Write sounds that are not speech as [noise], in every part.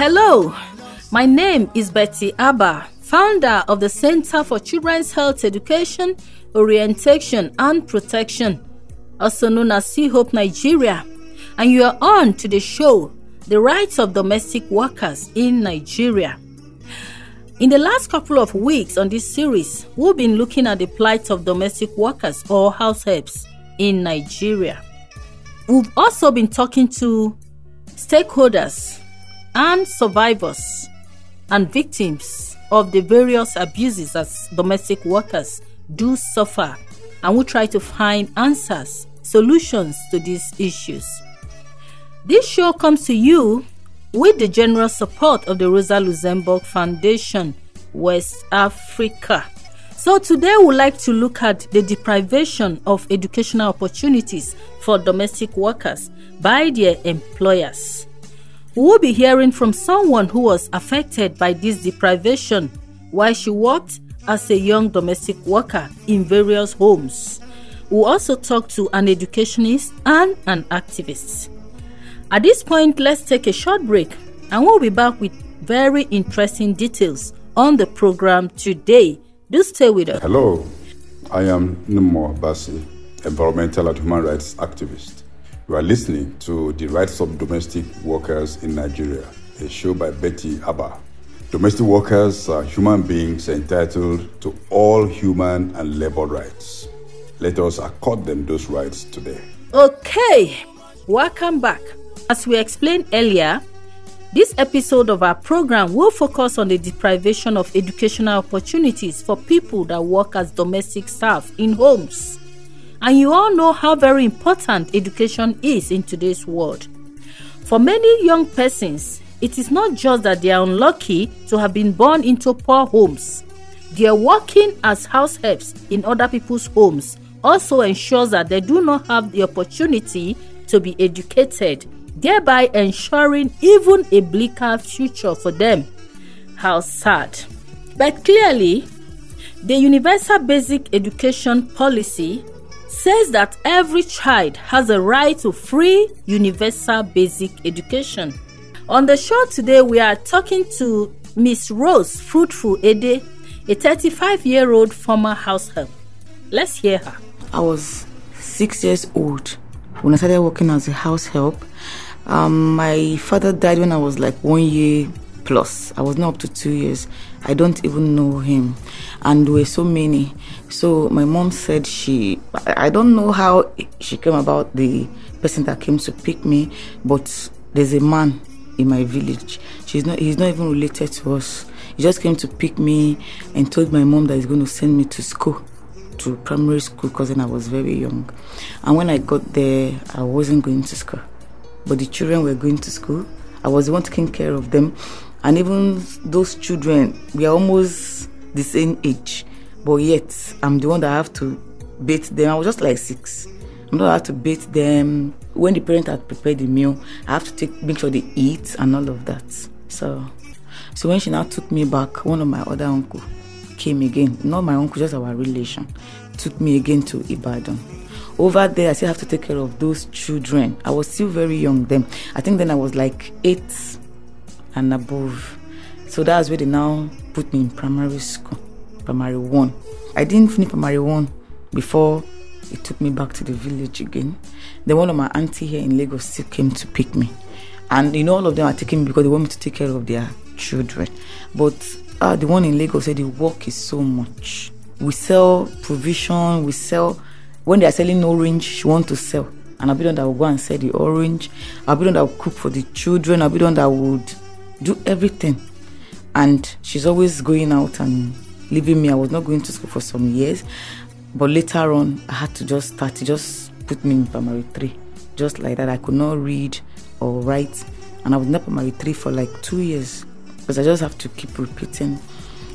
Hello, my name is Betty Abba, founder of the Center for Children's Health Education, Orientation and Protection, also known as CEE-HOPE Nigeria, and you are on to the show The Rights of Domestic Workers in Nigeria. In the last couple of weeks on this series, we've been looking at the plight of domestic workers or house helps in Nigeria. We've also been talking to stakeholders and survivors and victims of the various abuses as domestic workers do suffer, and we try to find answers, solutions to these issues. This show comes to you with the generous support of the Rosa Luxemburg Foundation, West Africa. So, today we'd like to look at the deprivation of educational opportunities for domestic workers by their employers. We will be hearing from someone who was affected by this deprivation while she worked as a young domestic worker in various homes. We'll also talk to an educationist and an activist. At this point, let's take a short break and we'll be back with very interesting details on the program today. Do stay with us. Hello, I am Nnimmo Bassey, environmental and human rights activist. You are listening to The Rights of Domestic Workers in Nigeria, a show by Betty Abba. Domestic workers are human beings entitled to all human and labor rights. Let us accord them those rights today. Okay, welcome back. As we explained earlier, this episode of our program will focus on the deprivation of educational opportunities for people that work as domestic staff in homes. And you all know how very important education is in today's world. For many young persons, it is not just that they are unlucky to have been born into poor homes. Their working as house helps in other people's homes also ensures that they do not have the opportunity to be educated thereby ensuring even a bleaker future for them. How sad. But clearly, the Universal Basic Education Policy says that every child has a right to free universal basic education. On the show today, we are talking to Miss Rose Fruitful Edeh, a 35 year old former house help. Let's hear her. I was six years old when I started working as a house help um, my father died when I was like one year plus. I was not up to two years. I don't even know him. And there were so many. So my mom said she, I don't know how she came about the person that came to pick me, but there's a man in my village. She's not, he's not even related to us. He just came to pick me and told my mom that he's going to send me to school, to primary school, because then I was very young. And when I got there, I wasn't going to school but the children were going to school. I was the one taking care of them. And even those children, we are almost the same age. But yet, I'm the one that have to bathe them. I was just like six. I'm not have to bathe them. When the parent had prepared the meal, I have to take make sure they eat and all of that. So, so when she now took me back, one of my other uncle came again. Not my uncle, just our relation. Took me again to Ibadan over there, I still have to take care of those children. I was still very young then. I think then I was like eight and above. So that's where they now put me in primary school, primary one. I didn't finish primary one before it took me back to the village again. Then one of my auntie here in Lagos still came to pick me. And you know, all of them are taking me because they want me to take care of their children. But uh, the one in Lagos said the work is so much. We sell provision, we sell when they are selling orange, she want to sell. And I'll be the one that will go and sell the orange. I'll be the one that will cook for the children. I'll be the one that would do everything. And she's always going out and leaving me. I was not going to school for some years. But later on, I had to just start. to just put me in primary three. Just like that. I could not read or write. And I was in primary three for like two years. Because I just have to keep repeating.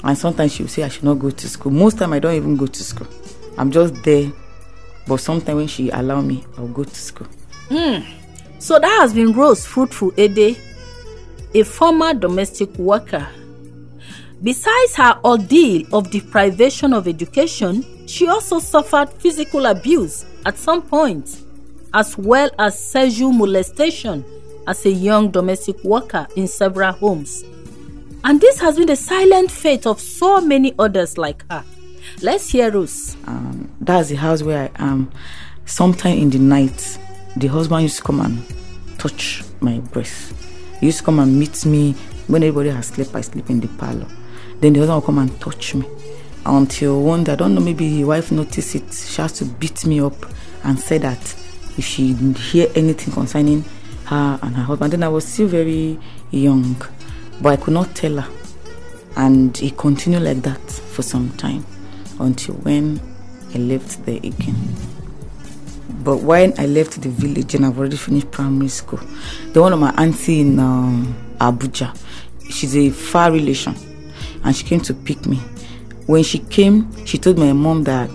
And sometimes she will say I should not go to school. Most time I don't even go to school. I'm just there but sometimes when she allow me, I'll go to school. Hmm. So that has been Rose Fruitful Edeh, a former domestic worker. Besides her ordeal of deprivation of education, she also suffered physical abuse at some point, as well as sexual molestation as a young domestic worker in several homes. And this has been the silent fate of so many others like her. Let's hear Rose. Um, that's the house where I am. Sometime in the night, the husband used to come and touch my breast. He used to come and meet me when everybody has slept. I sleep in the parlor. Then the husband will come and touch me. Until one day, I don't know, maybe his wife noticed it. She has to beat me up and say that if she hear anything concerning her and her husband, then I was still very young, but I could not tell her. And it continued like that for some time until when I left there again. But when I left the village and I've already finished primary school, the one of my auntie in um, Abuja, she's a far relation, and she came to pick me. When she came, she told my mom that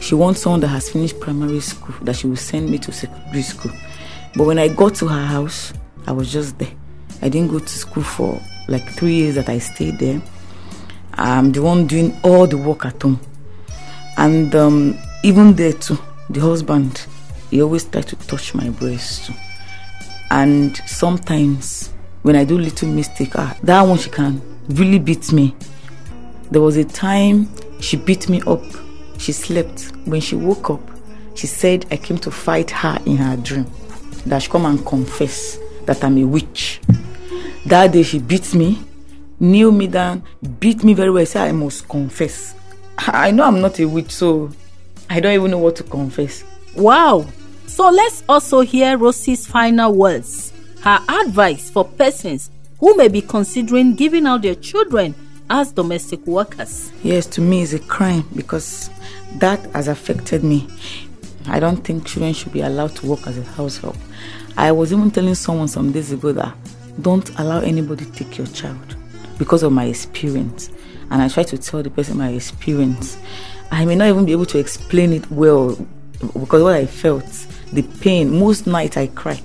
she wants someone that has finished primary school that she will send me to secondary school. But when I got to her house, I was just there. I didn't go to school for like three years that I stayed there. I'm the one doing all the work at home. And um, even there too, the husband, he always tried to touch my breast. And sometimes when I do little mistake, ah, that one she can really beat me. There was a time she beat me up. She slept. When she woke up, she said I came to fight her in her dream. That she come and confess that I'm a witch. That day she beat me, kneel me down, beat me very well, said I must confess. [laughs] I know I'm not a witch, so I don't even know what to confess. Wow! So let's also hear Rosie's final words. Her advice for persons who may be considering giving out their children as domestic workers. Yes, to me is a crime because that has affected me. I don't think children should be allowed to work as a house help. I was even telling someone some days ago that don't allow anybody to take your child because of my experience. And I try to tell the person my experience. I may not even be able to explain it well because what I felt, the pain, most nights I cry.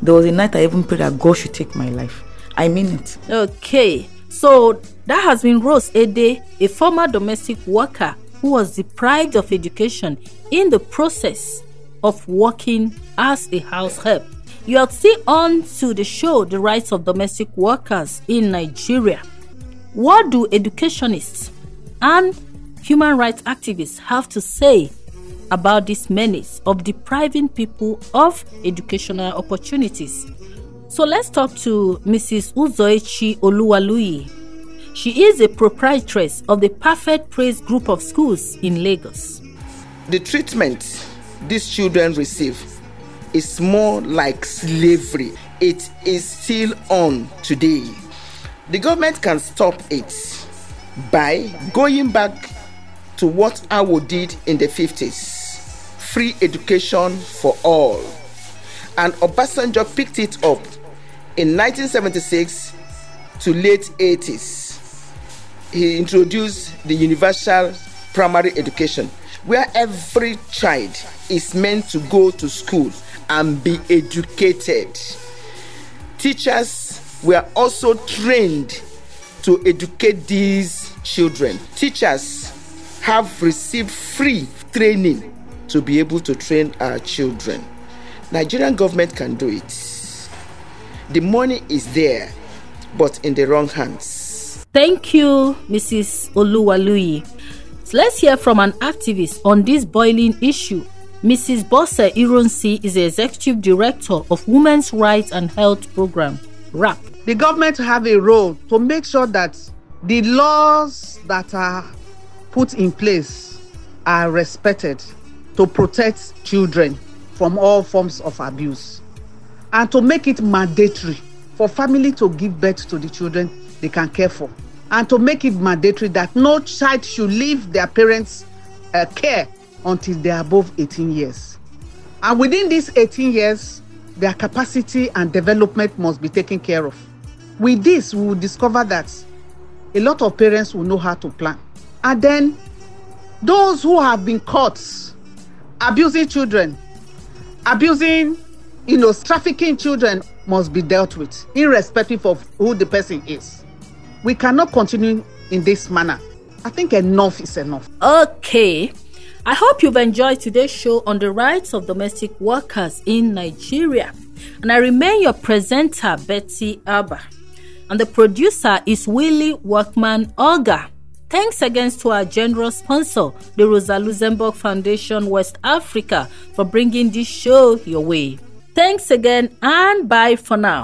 There was a night I even prayed that God should take my life. I mean it. Okay, so that has been Rose Edeh, a former domestic worker who was deprived of education in the process of working as a house help. You are still on to the show The Rights of Domestic Workers in Nigeria. What do educationists and human rights activists have to say about this menace of depriving people of educational opportunities? So let's talk to Mrs. Uzoechi Oluwaluyi. She is a proprietress of the Perfect Praise Group of Schools in Lagos. The treatment these children receive is more like slavery. It is still on today. The government can stop it by going back to what Awo did in the 50s free education for all. And Obasanjo picked it up in 1976 to late 80s. He introduced the universal primary education where every child is meant to go to school and be educated. Teachers were also trained to educate these children. Teachers have received free training to be able to train our children. Nigerian government can do it. The money is there, but in the wrong hands. Thank you, Mrs. Oluwaluyi. So let's hear from an activist on this boiling issue. Mrs. Bose Ironsi is the executive director of Women's Rights and Health Program, WRAHP. The government have a role to make sure that the laws that are put in place are respected to protect children from all forms of abuse and to make it mandatory for family to give birth to the children they can care for and to make it mandatory that no child should leave their parents uh, care until they are above 18 years. And within these 18 years their capacity and development must be taken care of with this we will discover that a lot of parents will know how to plan. And then those who have been caught abusing children abusing you know trafficking children must be dealt with irrespective of who the person is. We cannot continue in this manner. I think enough is enough. Okay, I hope you've enjoyed today's show on the rights of domestic workers in Nigeria. And I remain your presenter, Betty Abba. And the producer is Willie Workman Olga. Thanks again to our general sponsor, the Rosa Luxemburg Foundation West Africa, for bringing this show your way. Thanks again and bye for now.